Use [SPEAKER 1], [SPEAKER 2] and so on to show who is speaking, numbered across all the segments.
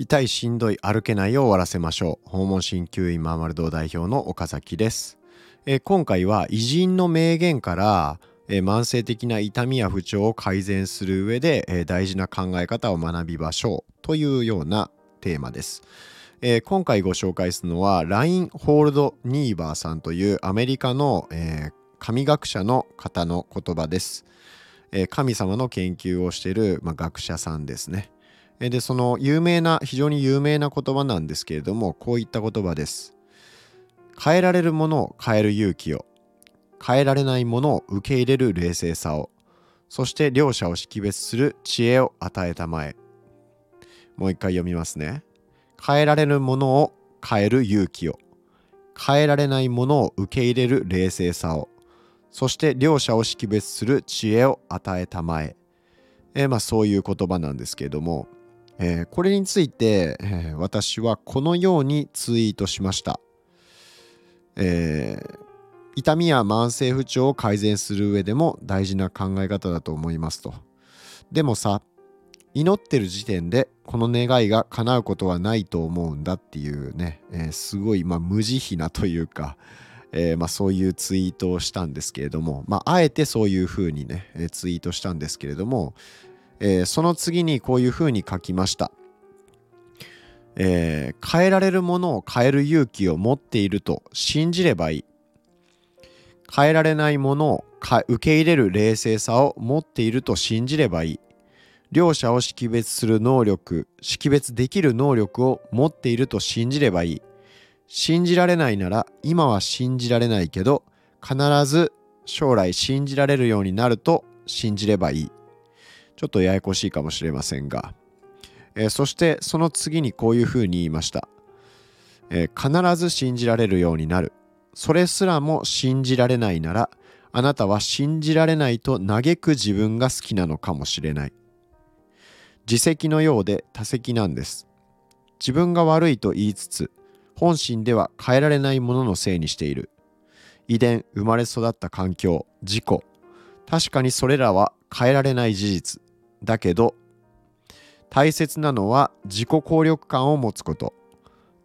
[SPEAKER 1] 痛いしんどい歩けないを終わらせましょう。訪問鍼灸院マーマル堂代表の岡崎です、えー、今回は偉人の名言から、えー、慢性的な痛みや不調を改善する上で、えー、大事な考え方を学びましょう。というようなテーマです、え今回ご紹介するのはライン・ホールド・ニーバーさんというアメリカの、え神学者の方の言葉です、え神様の研究をしている、まあ、学者さんですね。で、その有名な、非常に有名な言葉なんですけれども、こういった言葉です。変えられるものを変える勇気を、変えられないものを受け入れる冷静さを、そして両者を識別する知恵を与えたまえ。もう一回読みますね。変えられるものを変える勇気を、変えられないものを受け入れる冷静さを、そして両者を識別する知恵を与えたまえ。えー、まあそういう言葉なんですけれども、えー、これについて、えー、私はこのようにツイートしました、えー、痛みや慢性不調を改善する上でも大事な考え方だと思いますと。でもさ祈ってる時点でこの願いが叶うことはないと思うんだっていうね、えすごい、まあ、無慈悲なというか、え、まあ、そういうツイートをしたんですけれども、まあ、あえてそういうふうにね、ツイートしたんですけれども、えー、その次にこういうふうに書きました。えー、変えられるものを変える勇気を持っていると信じればいい。変えられないものを受け入れる冷静さを持っていると信じればいい。両者を識別する能力、識別できる能力を持っていると信じればいい。信じられないなら今は信じられないけど必ず将来信じられるようになると信じればいい。ちょっとややこしいかもしれませんが、えー、そしてその次にこういうふうに言いました、えー、必ず信じられるようになる。それすらも信じられないならあなたは信じられないと嘆く自分が好きなのかもしれない。自責のようで他責なんです。自分が悪いと言いつつ本心では変えられないもののせいにしている。遺伝生まれ育った環境事故確かにそれらは変えられない事実。だけど大切なのは自己効力感を持つこと。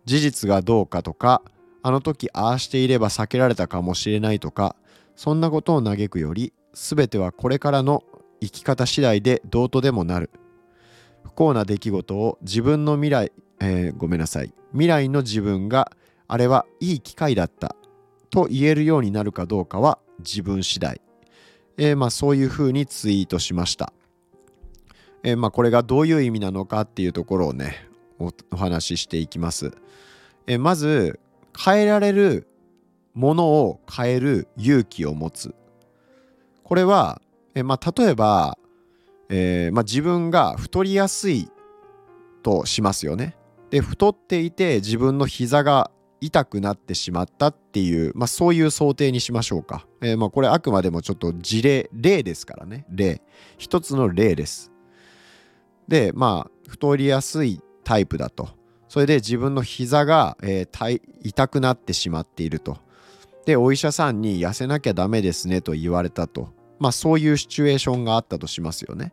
[SPEAKER 1] 事実がどうかとかあの時ああしていれば避けられたかもしれないとかそんなことを嘆くより全てはこれからの生き方次第でどうとでもなる。不幸な出来事を自分の未来、えー、ごめんなさい。未来の自分があれはいい機会だった。と言えるようになるかどうかは自分次第、えー、まあそういうふうにツイートしました。えー、まあ、これがどういう意味なのかっていうところをねお話ししていきます、えー、まず変えられるものを変える勇気を持つこれは、えー、まあ、例えば、えまあ、自分が太りやすいとしますよねで太っていて自分の膝が痛くなってしまったっていう、まあ、そういう想定にしましょうか。えー、まあこれあくまでもちょっと事例、例ですからね。例。一つの例です。でまあ太りやすいタイプだと。それで自分の膝が、えー、痛くなってしまっていると。でお医者さんに痩せなきゃダメですねと言われたと。まあそういうシチュエーションがあったとしますよね。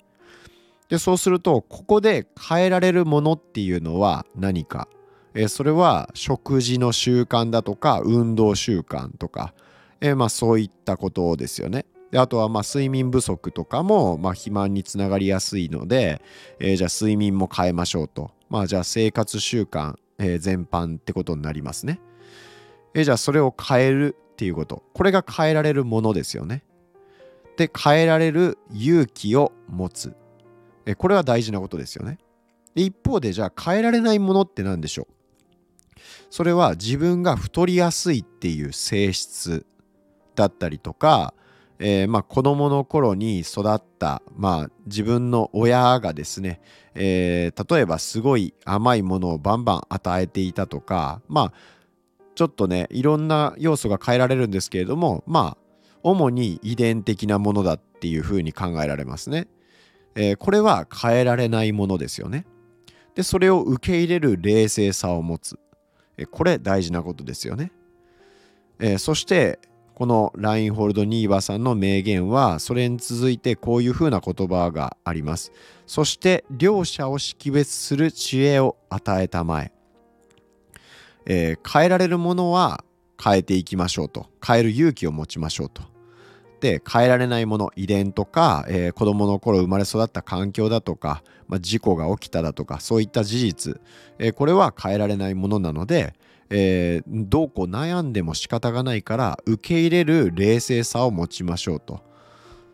[SPEAKER 1] でそうするとここで変えられるものっていうのは何か、えー、それは食事の習慣だとか運動習慣とか、えー、まあそういったことですよね。であとはまあ睡眠不足とかもまあ肥満につながりやすいので、えー、じゃあ睡眠も変えましょうと。まあじゃあ生活習慣、えー、全般ってことになりますね。えー、じゃあそれを変えるっていうこと。これが変えられるものですよね。で、変えられる勇気を持つ。えー、これは大事なことですよね。で一方でじゃあ変えられないものって何でしょうそれは自分が太りやすいっていう性質だったりとか、えー、まあ、子供の頃に育った、まあ、自分の親がですね、えー、例えばすごい甘いものをバンバン与えていたとか、まあ、ちょっとねいろんな要素が変えられるんですけれどもまあ主に遺伝的なものだっていうふうに考えられますね。えー、これは変えられないものですよね。でそれを受け入れる冷静さを持つ。えこれ大事なことですよね。えそしてこのラインホールド・ニーバーさんの名言はそれに続いてこういうふうな言葉があります。そして両者を識別する知恵を与えたまえ。えー、変えられるものは変えていきましょうと。変える勇気を持ちましょうと。で変えられないもの遺伝とか、えー、子供の頃生まれ育った環境だとか、まあ、事故が起きただとかそういった事実、えー、これは変えられないものなので、えー、どうこう悩んでも仕方がないから受け入れる冷静さを持ちましょうと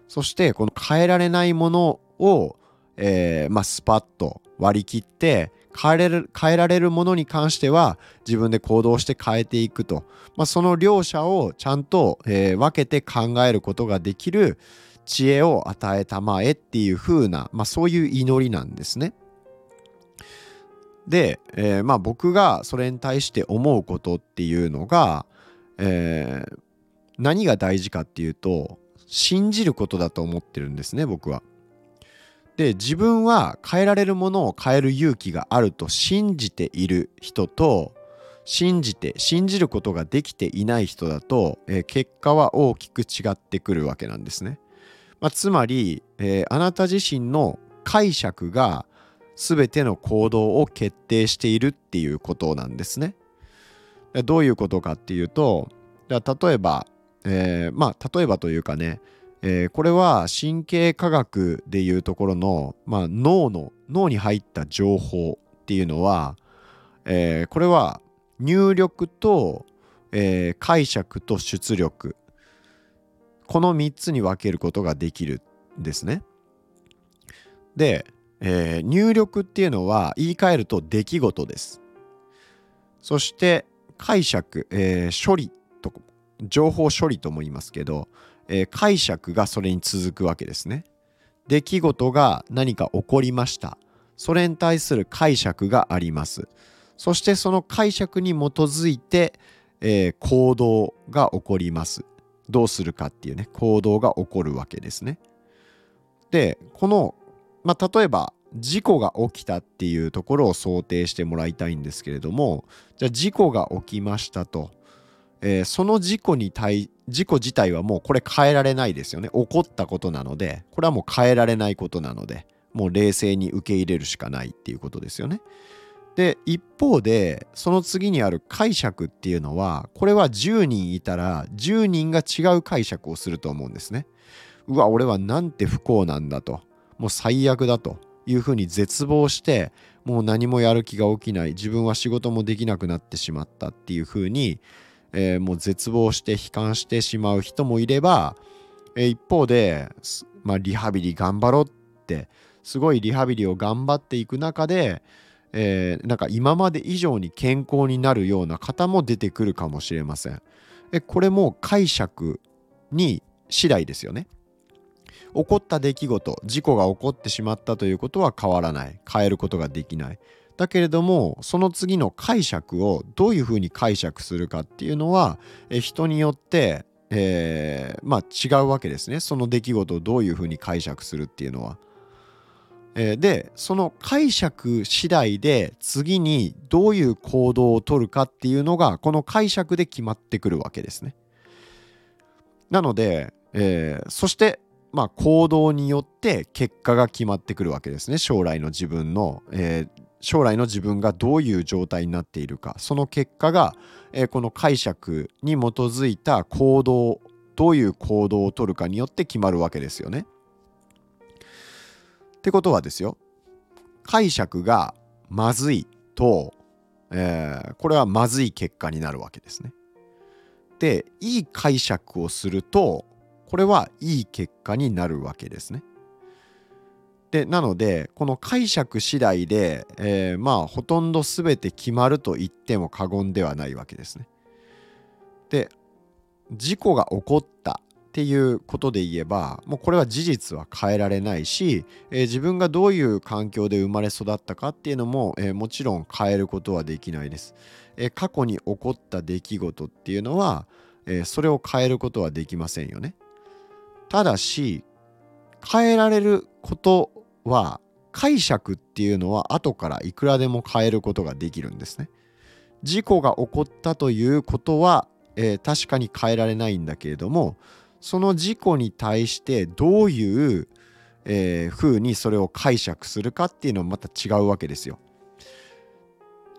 [SPEAKER 1] そしてこの変えられないものを、えーまあ、スパッと割り切って変えれる変えられるものに関しては自分で行動して変えていくと、まあ、その両者をちゃんと、えー、分けて考えることができる知恵を与えたまえっていう風な、まあ、そういう祈りなんですね。で、えー、まあ僕がそれに対して思うことっていうのが、えー、何が大事かっていうと信じることだと思ってるんですね僕は。で自分は変えられるものを変える勇気があると信じている人と信じて信じることができていない人だと、えー、結果は大きく違ってくるわけなんですね。まあ、つまり、えー、あなた自身の解釈が全ての行動を決定しているっていうことなんですね。どういうことかっていうと例えば、えー、まあ例えばというかねえー、これは神経科学でいうところの、まあ、脳の脳に入った情報っていうのは、えー、これは入力と、えー、解釈と出力この3つに分けることができるんですね。で、えー、入力っていうのは言い換えると出来事です。そして解釈、えー、処理と情報処理とも言いますけど、えー、解釈がそれに続くわけですね。出来事が何か起こりました。それに対する解釈があります。そしてその解釈に基づいて、えー、行動が起こります。どうするかっていうね、行動が起こるわけですね。で、この、まあ、例えば事故が起きたっていうところを想定してもらいたいんですけれども、じゃあ事故が起きましたと。えー、その事故に対事故自体はもうこれ変えられないですよね。起こったことなのでこれはもう変えられないことなのでもう冷静に受け入れるしかないっていうことですよね。で一方でその次にある解釈っていうのはこれは10人いたら10人が違う解釈をすると思うんですね。うわ俺はなんて不幸なんだと。もう最悪だというふうに絶望してもう何もやる気が起きない自分は仕事もできなくなってしまったっていうふうにえー、もう絶望して悲観してしまう人もいれば、えー、一方で、まあ、リハビリ頑張ろうってすごいリハビリを頑張っていく中で、えー、なんか今まで以上に健康になるような方も出てくるかもしれません。えこれも解釈に次第ですよね。起こった出来事事故が起こってしまったということは変わらない変えることができないだけれどもその次の解釈をどういうふうに解釈するかっていうのは人によって、えー、まあ違うわけですねその出来事をどういうふうに解釈するっていうのは。えー、でその解釈次第で次にどういう行動をとるかっていうのがこの解釈で決まってくるわけですね。なので、えー、そしてまあ行動によって結果が決まってくるわけですね将来の自分の、えー、将来の自分がどういう状態になっているかその結果が、えー、この解釈に基づいた行動どういう行動をとるかによって決まるわけですよね。ってことはですよ解釈がまずいと、えー、これはまずい結果になるわけですね。でいい解釈をするとこれはいい結果になるわけですね。でなのでこの解釈次第で、えー、まあほとんど全て決まると言っても過言ではないわけですね。で事故が起こったっていうことで言えばもうこれは事実は変えられないし、えー、自分がどういう環境で生まれ育ったかっていうのも、えー、もちろん変えることはできないです。え過去に起こった出来事っていうのは、えそれを変えることはできませんよね。ただし変えられることは解釈っていうのは後からいくらでも変えることができるんですね。事故が起こったということはえー、確かに変えられないんだけれどもその事故に対してどういう、えー、風にそれを解釈するかっていうのはまた違うわけですよ。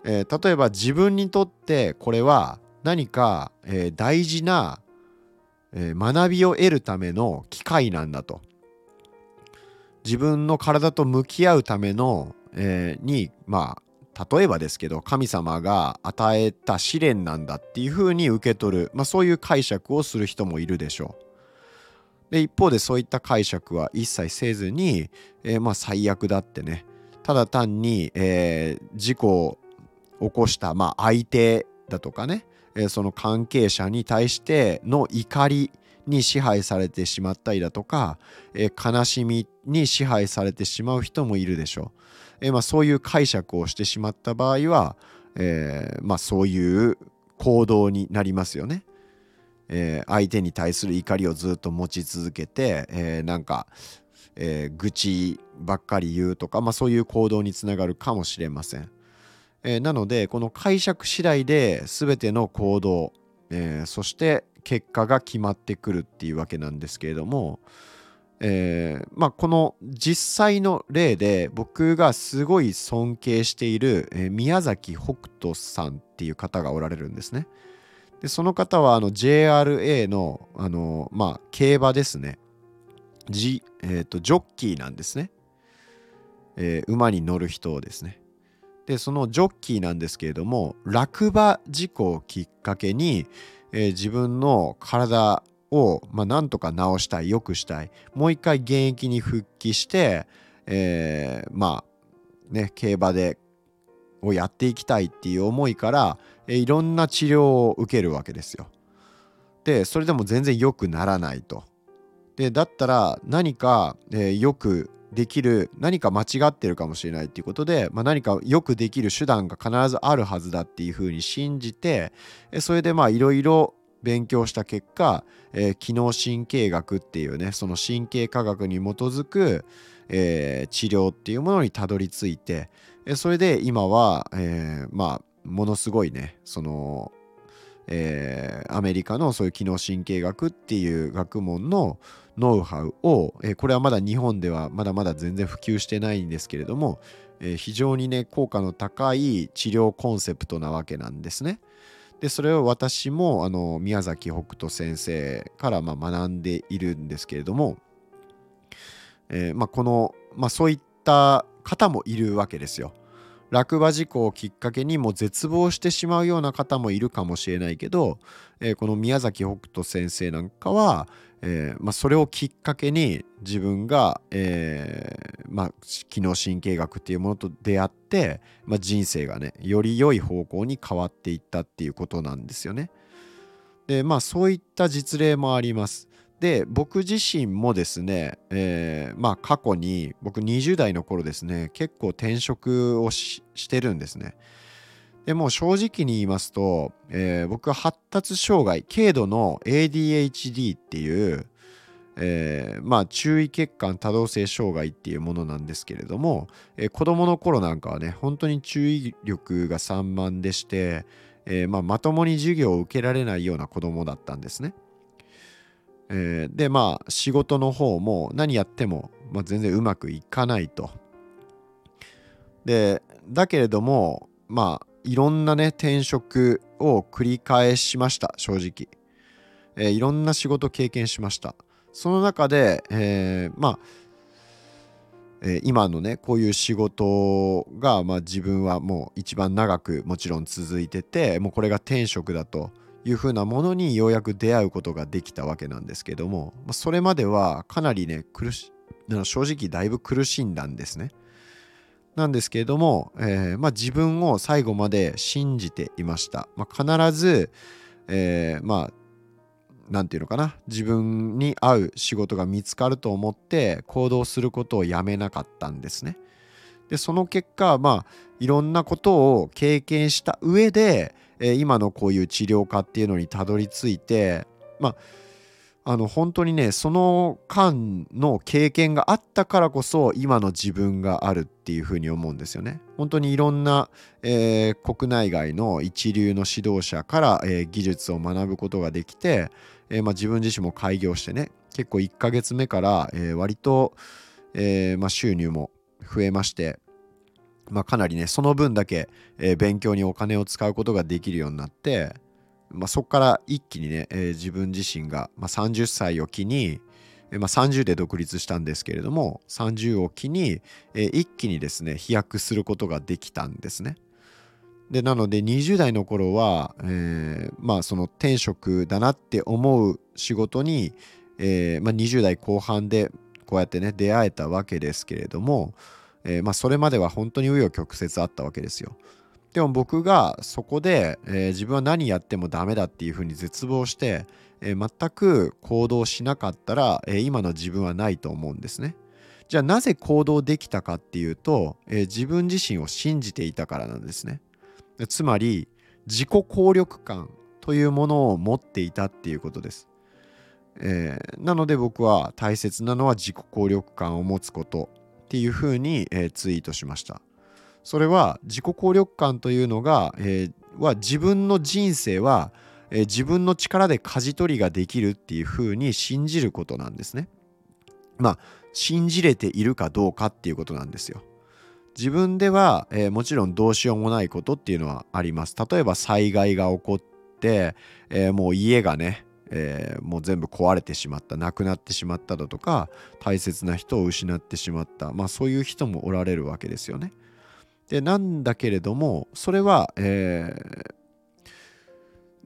[SPEAKER 1] えー、例えば自分にとってこれは何か、えー、大事な、えー、学びを得るための機会なんだと。自分の体と向き合うための、えー、にまあ例えばですけど神様が与えた試練なんだっていうふうに受け取る、まあ、そういう解釈をする人もいるでしょう。で一方でそういった解釈は一切せずに、えー、まあ最悪だってねただ単に、えー、事故を起こした、まあ、相手だとかね、え、その関係者に対しての怒りに支配されてしまったりだとか、え、悲しみに支配されてしまう人もいるでしょう。えまあ、そういう解釈をしてしまった場合は、えーまあ、そういう行動になりますよね。えー、相手に対する怒りをずっと持ち続けて、えー、なんか、えー、愚痴ばっかり言うとか、まあ、そういう行動につながるかもしれません。えー、なのでこの解釈次第で全ての行動、えー、そして結果が決まってくるっていうわけなんですけれども、えー、まあ、この実際の例で僕がすごい尊敬している、え宮崎北斗さんっていう方がおられるんですね。でその方はあの JRA のあの、まあ、競馬ですね。G えーと、ジョッキーなんですね、えー、馬に乗る人ですね。でそのジョッキーなんですけれども落馬事故をきっかけに、えー、自分の体を、まあ、なんとか治したい良くしたいもう一回現役に復帰して、えー、まあね競馬でをやっていきたいっていう思いから、えー、いろんな治療を受けるわけですよ。でそれでも全然良くならないと。でだったら何か、えー、よくできる何か間違ってるかもしれないっていうことで、まあ、何かよくできる手段が必ずあるはずだっていうふうに信じてそれでいろいろ勉強した結果、えー、機能神経学っていうねその神経科学に基づく、えー、治療っていうものにたどり着いてそれで今は、えー、まあものすごいねそのえー、アメリカのそういう機能神経学っていう学問のノウハウを、え、これはまだ日本ではまだまだ全然普及してないんですけれども、え、非常にね効果の高い治療コンセプトなわけなんですね。でそれを私もあの宮崎北斗先生からま学んでいるんですけれども、えーまあ、この、まあ、そういった方もいるわけですよ。落馬事故をきっかけにもう絶望してしまうような方もいるかもしれないけど、えー、この宮崎北斗先生なんかは、えーまあ、それをきっかけに自分が、えーまあ、機能神経学っていうものと出会って、まあ、人生がねより良い方向に変わっていったっていうことなんですよね。でまあそういった実例もあります。で僕自身もですね、えー、まあ過去に僕20代の頃ですね結構転職をしてるんですね。でも正直に言いますと、えー、僕は発達障害軽度の ADHD っていう、えー、まあ注意欠陥多動性障害っていうものなんですけれども、えー、子供の頃なんかはね本当に注意力が散漫でして、えーまあ、まともに授業を受けられないような子供だったんですね。えー、でまあ仕事の方も何やっても、まあ、全然うまくいかないと。でだけれどもまあいろんなね転職を繰り返しました正直、えー、いろんな仕事経験しました。その中で、えー、まあ、え、今のねこういう仕事が、まあ、自分はもう一番長くもちろん続いててもうこれが転職だと。いうふうなものにようやく出会うことができたわけなんですけども、それまではかなりね苦し正直だいぶ苦しんだんですね。なんですけれども、えーまあ、自分を最後まで信じていました。まあ、必ず、えー、まあ何て言うのかな自分に合う仕事が見つかると思って行動することをやめなかったんですね。でその結果まあいろんなことを経験した上でえ、今のこういう治療科っていうのにたどり着いてまああの本当にねその間の経験があったからこそ今の自分があるっていうふうに思うんですよね。本当にいろんな、えー、国内外の一流の指導者から、えー、技術を学ぶことができて、えー、まあ、自分自身も開業してね結構1ヶ月目から、え割と、えまあ、収入も増えまして、まあ、かなりねその分だけ、え勉強にお金を使うことができるようになってまあ、そこから一気にね、えー、自分自身が、まあ、30歳を機に、えーまあ、30で独立したんですけれども30を機に、えー、一気にですね飛躍することができたんですね。でなので20代の頃は、えー、まあその転職だなって思う仕事に、えーまあ、20代後半でこうやってね出会えたわけですけれども、えーまあ、それまでは本当に紆余曲折あったわけですよ。でも僕がそこで、えー、自分は何やってもダメだっていうふうに絶望して、えー、全く行動しなかったら、えー、今の自分はないと思うんですね。じゃあなぜ行動できたかっていうと、え自分自身を信じていたからなんですね。つまり自己効力感というものを持っていたっていうことです。えなので僕は大切なのは自己効力感を持つことっていうふうに、えツイートしました。それは自己効力感というのが、えー、は自分の人生は、えー、自分の力で舵取りができるっていうふうに信じることなんですね。まあ信じれているかどうかっていうことなんですよ。自分では、えー、もちろんどうしようもないことっていうのはあります。例えば災害が起こって、えー、もう家がね、えー、もう全部壊れてしまった亡くなってしまっただとか大切な人を失ってしまったまあそういう人もおられるわけですよね。でなんだけれどもそれは、えー、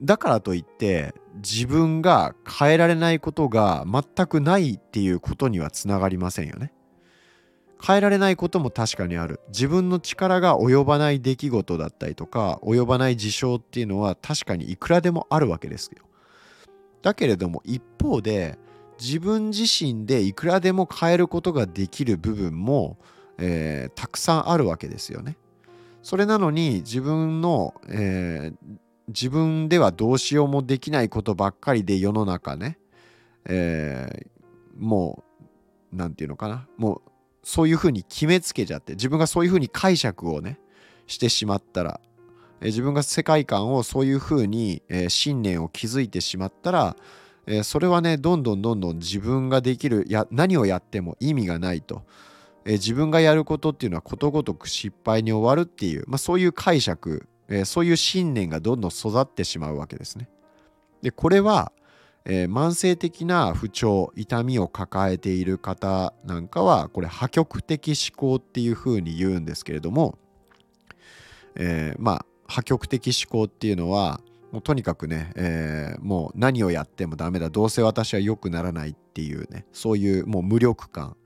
[SPEAKER 1] だからといって自分が変えられないことが全くないっていうことにはつながりませんよね。変えられないことも確かにある自分の力が及ばない出来事だったりとか及ばない事象っていうのは確かにいくらでもあるわけですよ。だけれども一方で自分自身でいくらでも変えることができる部分もえー、たくさんあるわけですよね。それなのに自分の、えー、自分ではどうしようもできないことばっかりで世の中ね、えー、もう何て言うのかなもうそういうふうに決めつけちゃって自分がそういうふうに解釈をねしてしまったら、え、自分が世界観をそういうふうに、え、信念を築いてしまったら、え、それはねどんどんどんどん自分ができるや何をやっても意味がないと。え、自分がやることっていうのはことごとく失敗に終わるっていう、まあ、そういう解釈、え、そういう信念がどんどん育ってしまうわけですね。でこれは、えー、慢性的な不調痛みを抱えている方なんかはこれ破局的思考っていうふうに言うんですけれども、えまあ破局的思考っていうのはもうとにかくね、えー、もう何をやってもダメだどうせ私は良くならないっていうねそういうもう無力感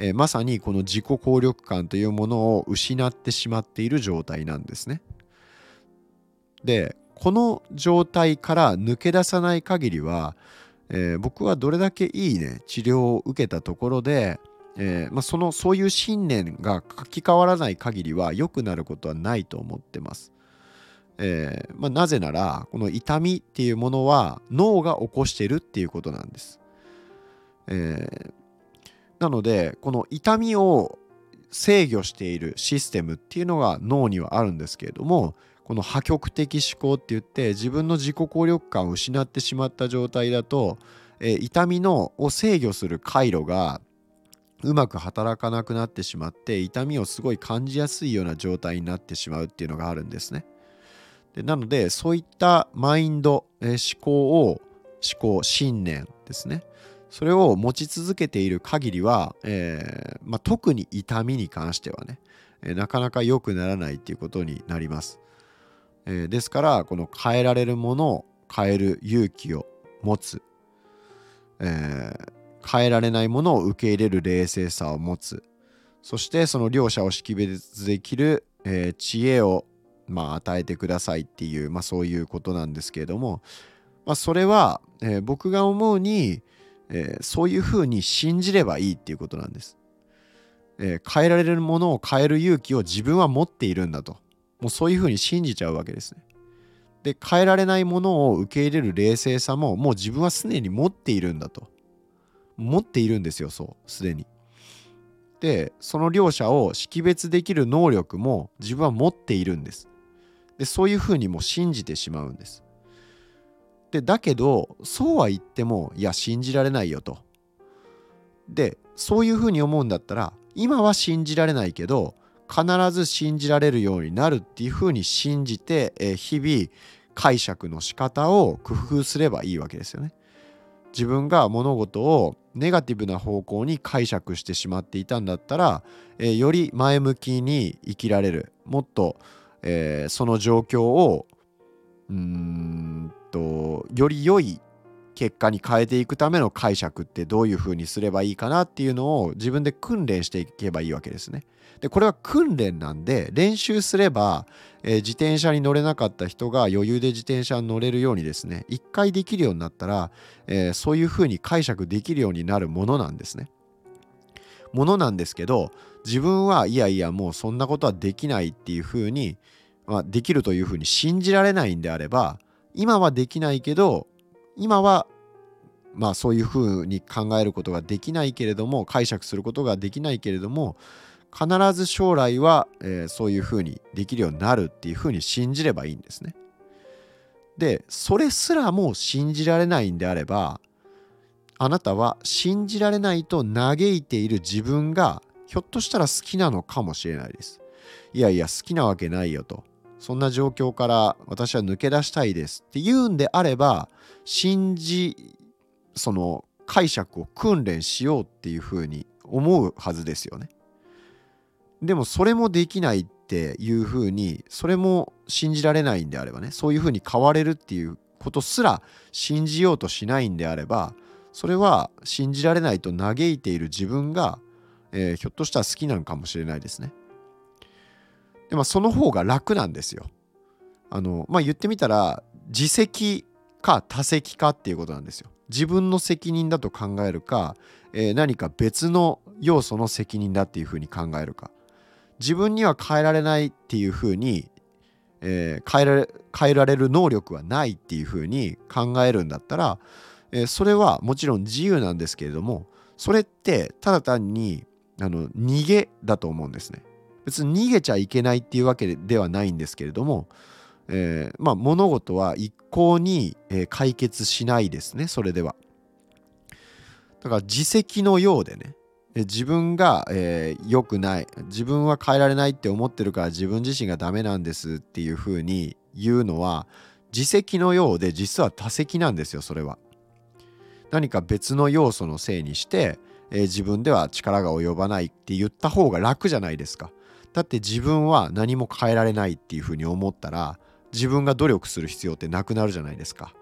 [SPEAKER 1] えー、まさにこの自己効力感というものを失ってしまっている状態なんですね。でこの状態から抜け出さない限りは、えー、僕はどれだけいいね治療を受けたところで、えー、まあ、そのそういう信念が書き換わらない限りは良くなることはないと思ってます。えー、まあ、なぜならこの痛みっていうものは脳が起こしてるっていうことなんです。えなのでこの痛みを制御しているシステムっていうのが脳にはあるんですけれどもこの破局的思考って言って自分の自己効力感を失ってしまった状態だと、えー、痛みのを制御する回路がうまく働かなくなってしまって痛みをすごい感じやすいような状態になってしまうっていうのがあるんですね。でなのでそういったマインド、えー、思考を思考信念ですねそれを持ち続けている限りは、えーまあ、特に痛みに関してはね、え、なかなか良くならないっていうことになります。え、ですからこの変えられるものを変える勇気を持つ、え、変えられないものを受け入れる冷静さを持つそしてその両者を識別できる、えー、知恵を、まあ、与えてくださいっていう、まあ、そういうことなんですけれども、まあ、それは、えー、僕が思うに、えー、そういうふうに信じればいいっていうことなんです、えー、変えられるものを変える勇気を自分は持っているんだと。もうそういうふうに信じちゃうわけですね。で変えられないものを受け入れる冷静さももう自分はすでに持っているんだと。持っているんですよそうすでに。でその両者を識別できる能力も自分は持っているんです。でそういうふうにも信じてしまうんです。でだけどそうは言ってもいや信じられないよと。でそういうふうに思うんだったら今は信じられないけど必ず信じられるようになるっていうふうに信じて、え日々解釈の仕方を工夫すればいいわけですよね。自分が物事をネガティブな方向に解釈してしまっていたんだったら、えより前向きに生きられる。もっと、えー、その状況をうんとより良い結果に変えていくための解釈ってどういうふうにすればいいかなっていうのを自分で訓練していけばいいわけですね。でこれは訓練なんで練習すれば、えー、自転車に乗れなかった人が余裕で自転車に乗れるようにですね一回できるようになったら、えー、そういうふうに解釈できるようになるものなんですね。ものなんですけど自分はいやいやもうそんなことはできないっていうふうに、まあ、できるというふうに信じられないんであれば今はできないけど今はまあそういうふうに考えることができないけれども解釈することができないけれども必ず将来は、えー、そういうふうにできるようになるっていうふうに信じればいいんですね。でそれすらも信じられないんであればあなたは信じられないと嘆いている自分がひょっとしたら好きなのかもしれないです。いやいや好きなわけないよと。そんな状況から私は抜け出したいですって言うんであれば信じその解釈を訓練しようっていうふうに思うはずですよね。でもそれもできないっていうふうにそれも信じられないんであればねそういうふうに変われるっていうことすら信じようとしないんであればそれは信じられないと嘆いている自分が、えー、ひょっとしたら好きなのかもしれないですね。でまあその方が楽なんですよ。あのまあ言ってみたら自責か他責かっていうことなんですよ。自分の責任だと考えるか、えー、何か別の要素の責任だっていうふうに考えるか。自分には変えられないっていうふうに、えー、変えられ変えられる能力はないっていうふうに考えるんだったら、えー、それはもちろん自由なんですけれどもそれってただ単にあの逃げだと思うんですね。別に逃げちゃいけないっていうわけではないんですけれども、えー、まあ、物事は一向に、え解決しないですねそれでは。だから自責のようでね自分が良、えー、くない自分は変えられないって思ってるから自分自身がダメなんですっていうふうに言うのは自責のようで実は多責なんですよそれは。何か別の要素のせいにして、えー、自分では力が及ばないって言った方が楽じゃないですか。だって自分は何も変えられないっていうふうに思ったら自分が努力する必要ってなくなるじゃないですか。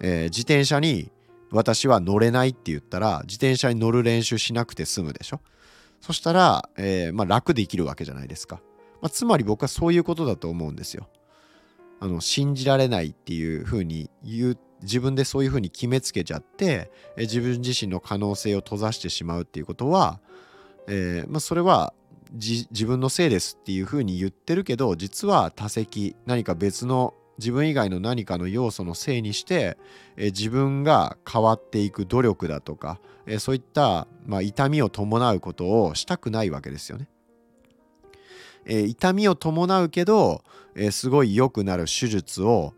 [SPEAKER 1] えー、自転車に私は乗れないって言ったら自転車に乗る練習しなくて済むでしょそしたら、えー、まあ、楽で生きるわけじゃないですか、まあ、つまり僕はそういうことだと思うんですよあの信じられないっていうふうに言う自分でそういうふうに決めつけちゃって、自分自身の可能性を閉ざしてしまうっていうことは、えー、まあ、それは自分のせいですっていうふうに言ってるけど実は他責何か別の自分以外の何かの要素のせいにして、え自分が変わっていく努力だとか、えそういった、まあ、痛みを伴うことをしたくないわけですよね。え痛みを伴うけど、えすごい良くなる手術を、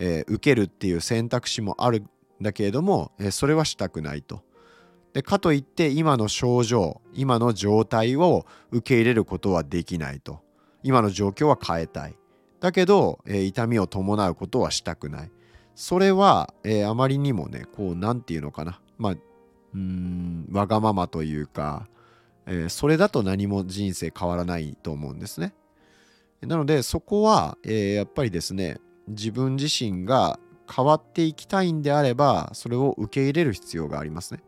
[SPEAKER 1] え受けるっていう選択肢もあるんだけれども、えそれはしたくないと。でかといって今の症状今の状態を受け入れることはできないと今の状況は変えたいだけど、えー、痛みを伴うことはしたくない。それは、えー、あまりにもね、こう、なんていうのかな。まあ、うん、わがままというか、えー、それだと何も人生変わらないと思うんですね。なので、そこは、えやっぱりですね、自分自身が変わっていきたいんであれば、それを受け入れる必要がありますね。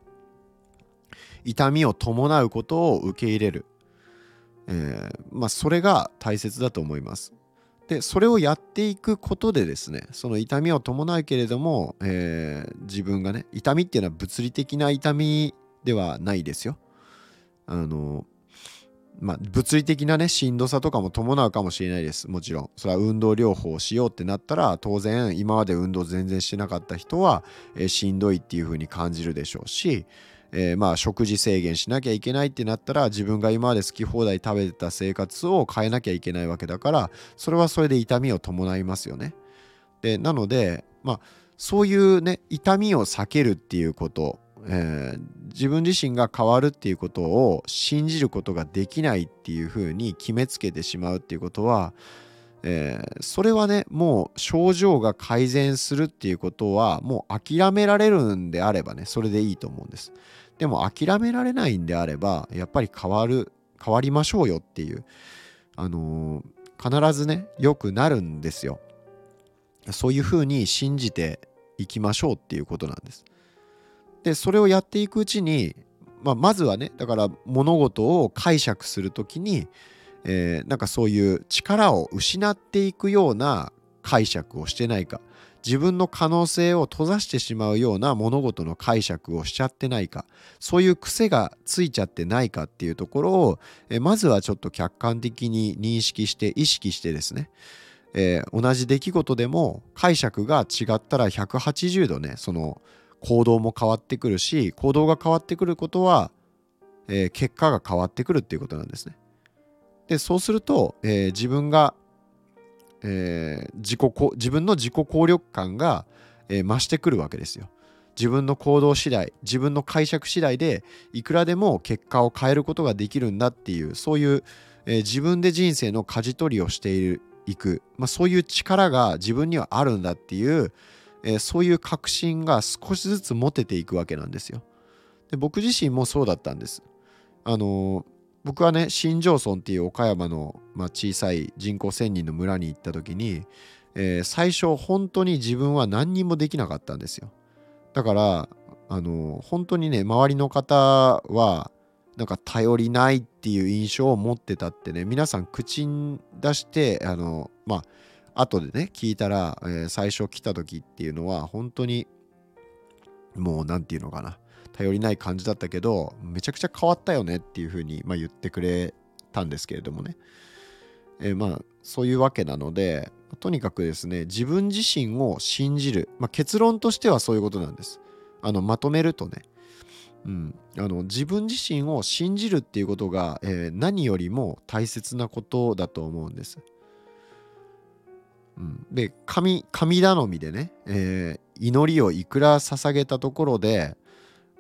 [SPEAKER 1] 痛みを伴うことを受け入れる。えー、まあ、それが大切だと思います。でそれをやっていくことでですねその痛みを伴うけれども、えー、自分がね痛みっていうのは物理的な痛みではないですよあのまあ、物理的なねしんどさとかも伴うかもしれないですもちろんそれは運動療法をしようってなったら当然今まで運動全然してなかった人は、えー、しんどいっていう風に感じるでしょうし、えー、まあ食事制限しなきゃいけないってなったら自分が今まで好き放題食べてた生活を変えなきゃいけないわけだからそれはそれで痛みを伴いますよね。でなのでまあそういうね痛みを避けるっていうことえー、自分自身が変わるっていうことを信じることができないっていうふうに決めつけてしまうっていうことは、えー、それはねもう症状が改善するっていうことはもう諦められるんであればねそれでいいと思うんです。でも諦められないんであればやっぱり変わる変わりましょうよっていうあのー、必ずね良くなるんですよ。そういうふうに信じていきましょうっていうことなんです。でそれをやっていくうちに、まあ、まずはねだから物事を解釈する時に、えー、なんかそういう力を失っていくような解釈をしてないか自分の可能性を閉ざしてしまうような物事の解釈をしちゃってないかそういう癖がついちゃってないかっていうところを、えまずはちょっと客観的に認識して意識してですね、えー、同じ出来事でも解釈が違ったら180度ねその行動も変わってくるし行動が変わってくることは、えー、結果が変わってくるっていうことなんですね。でそうすると、えー、自分が、えー、自己自分の自己効力感が、えー、増してくるわけですよ。自分の行動次第自分の解釈次第でいくらでも結果を変えることができるんだっていうそういう、えー、自分で人生の舵取りをしているいく、まあ、そういう力が自分にはあるんだっていう、えー、そういう確信が少しずつ持てていくわけなんですよ。で僕自身もそうだったんです。あのー、僕はね新庄村っていう岡山の、まあ、小さい人口1,000人の村に行った時に、えー、最初本当に自分は何にもできなかったんですよ。だからあの本当にね周りの方はなんか頼りないっていう印象を持ってたってね皆さん口に出してあのまあ後でね聞いたら、えー、最初来た時っていうのは本当にもう何て言うのかな。頼りない感じだったけどめちゃくちゃ変わったよねっていうふうに、まあ、言ってくれたんですけれどもね、えー、まあそういうわけなのでとにかくですね自分自身を信じる、まあ、結論としてはそういうことなんです。あのまとめるとね。うん、あの自分自身を信じるっていうことが、えー、何よりも大切なことだと思うんです。うん、で神神頼みでね、えー、祈りをいくら捧げたところで、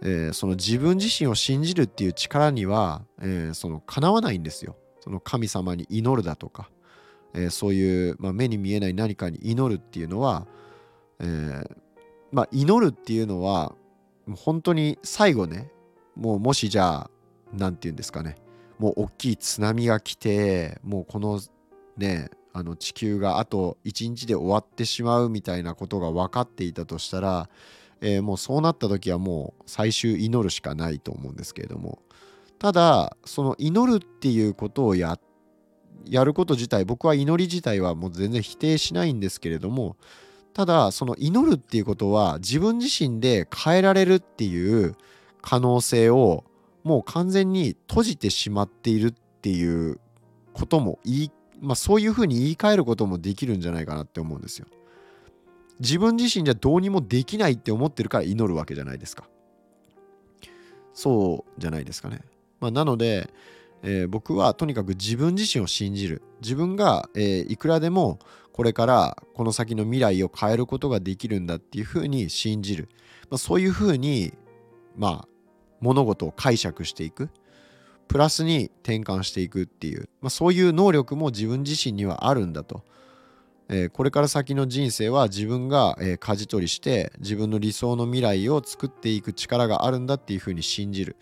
[SPEAKER 1] えー、その自分自身を信じるっていう力には、えー、その叶わないんですよ。その神様に祈るだとか、えそういう、まあ、目に見えない何かに祈るっていうのは、えまあ、祈るっていうのは本当に最後ねもうもしじゃあ何て言うんですかねもう大きい津波が来てもうこのねあの地球があと1日で終わってしまうみたいなことが分かっていたとしたら、えー、もうそうなった時はもう最終祈るしかないと思うんですけれども。ただその祈るっていうことをややること自体僕は祈り自体はもう全然否定しないんですけれどもただその祈るっていうことは自分自身で変えられるっていう可能性をもう完全に閉じてしまっているっていうことも言いまあ、そういうふうに言い換えることもできるんじゃないかなって思うんですよ。自分自身じゃどうにもできないって思ってるから祈るわけじゃないですか。そうじゃないですかね。まあ、なので、えー、僕はとにかく自分自身を信じる。自分が、えー、いくらでもこれからこの先の未来を変えることができるんだっていうふうに信じる。まあ、そういうふうに、まあ、物事を解釈していく。プラスに転換していくっていう、まあ、そういう能力も自分自身にはあるんだと。えー、これから先の人生は自分が、えー、舵取りして自分の理想の未来を作っていく力があるんだっていうふうに信じる。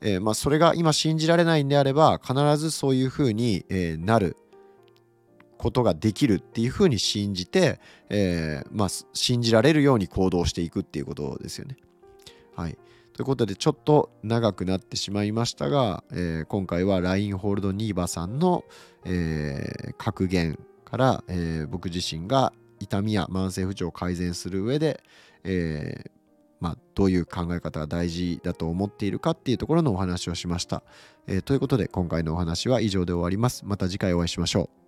[SPEAKER 1] えー、まあ、それが今信じられないんであれば必ずそういうふうに、えなることができるっていうふうに信じて、えまあ、信じられるように行動していくっていうことですよね。はい。ということでちょっと長くなってしまいましたが、えー、今回はラインホールドニーバさんの、えー、格言から、えー、僕自身が痛みや慢性不調を改善する上で、えまあ、どういう考え方が大事だと思っているかっていうところのお話をしました。えーということで今回のお話は以上で終わります。また次回お会いしましょう。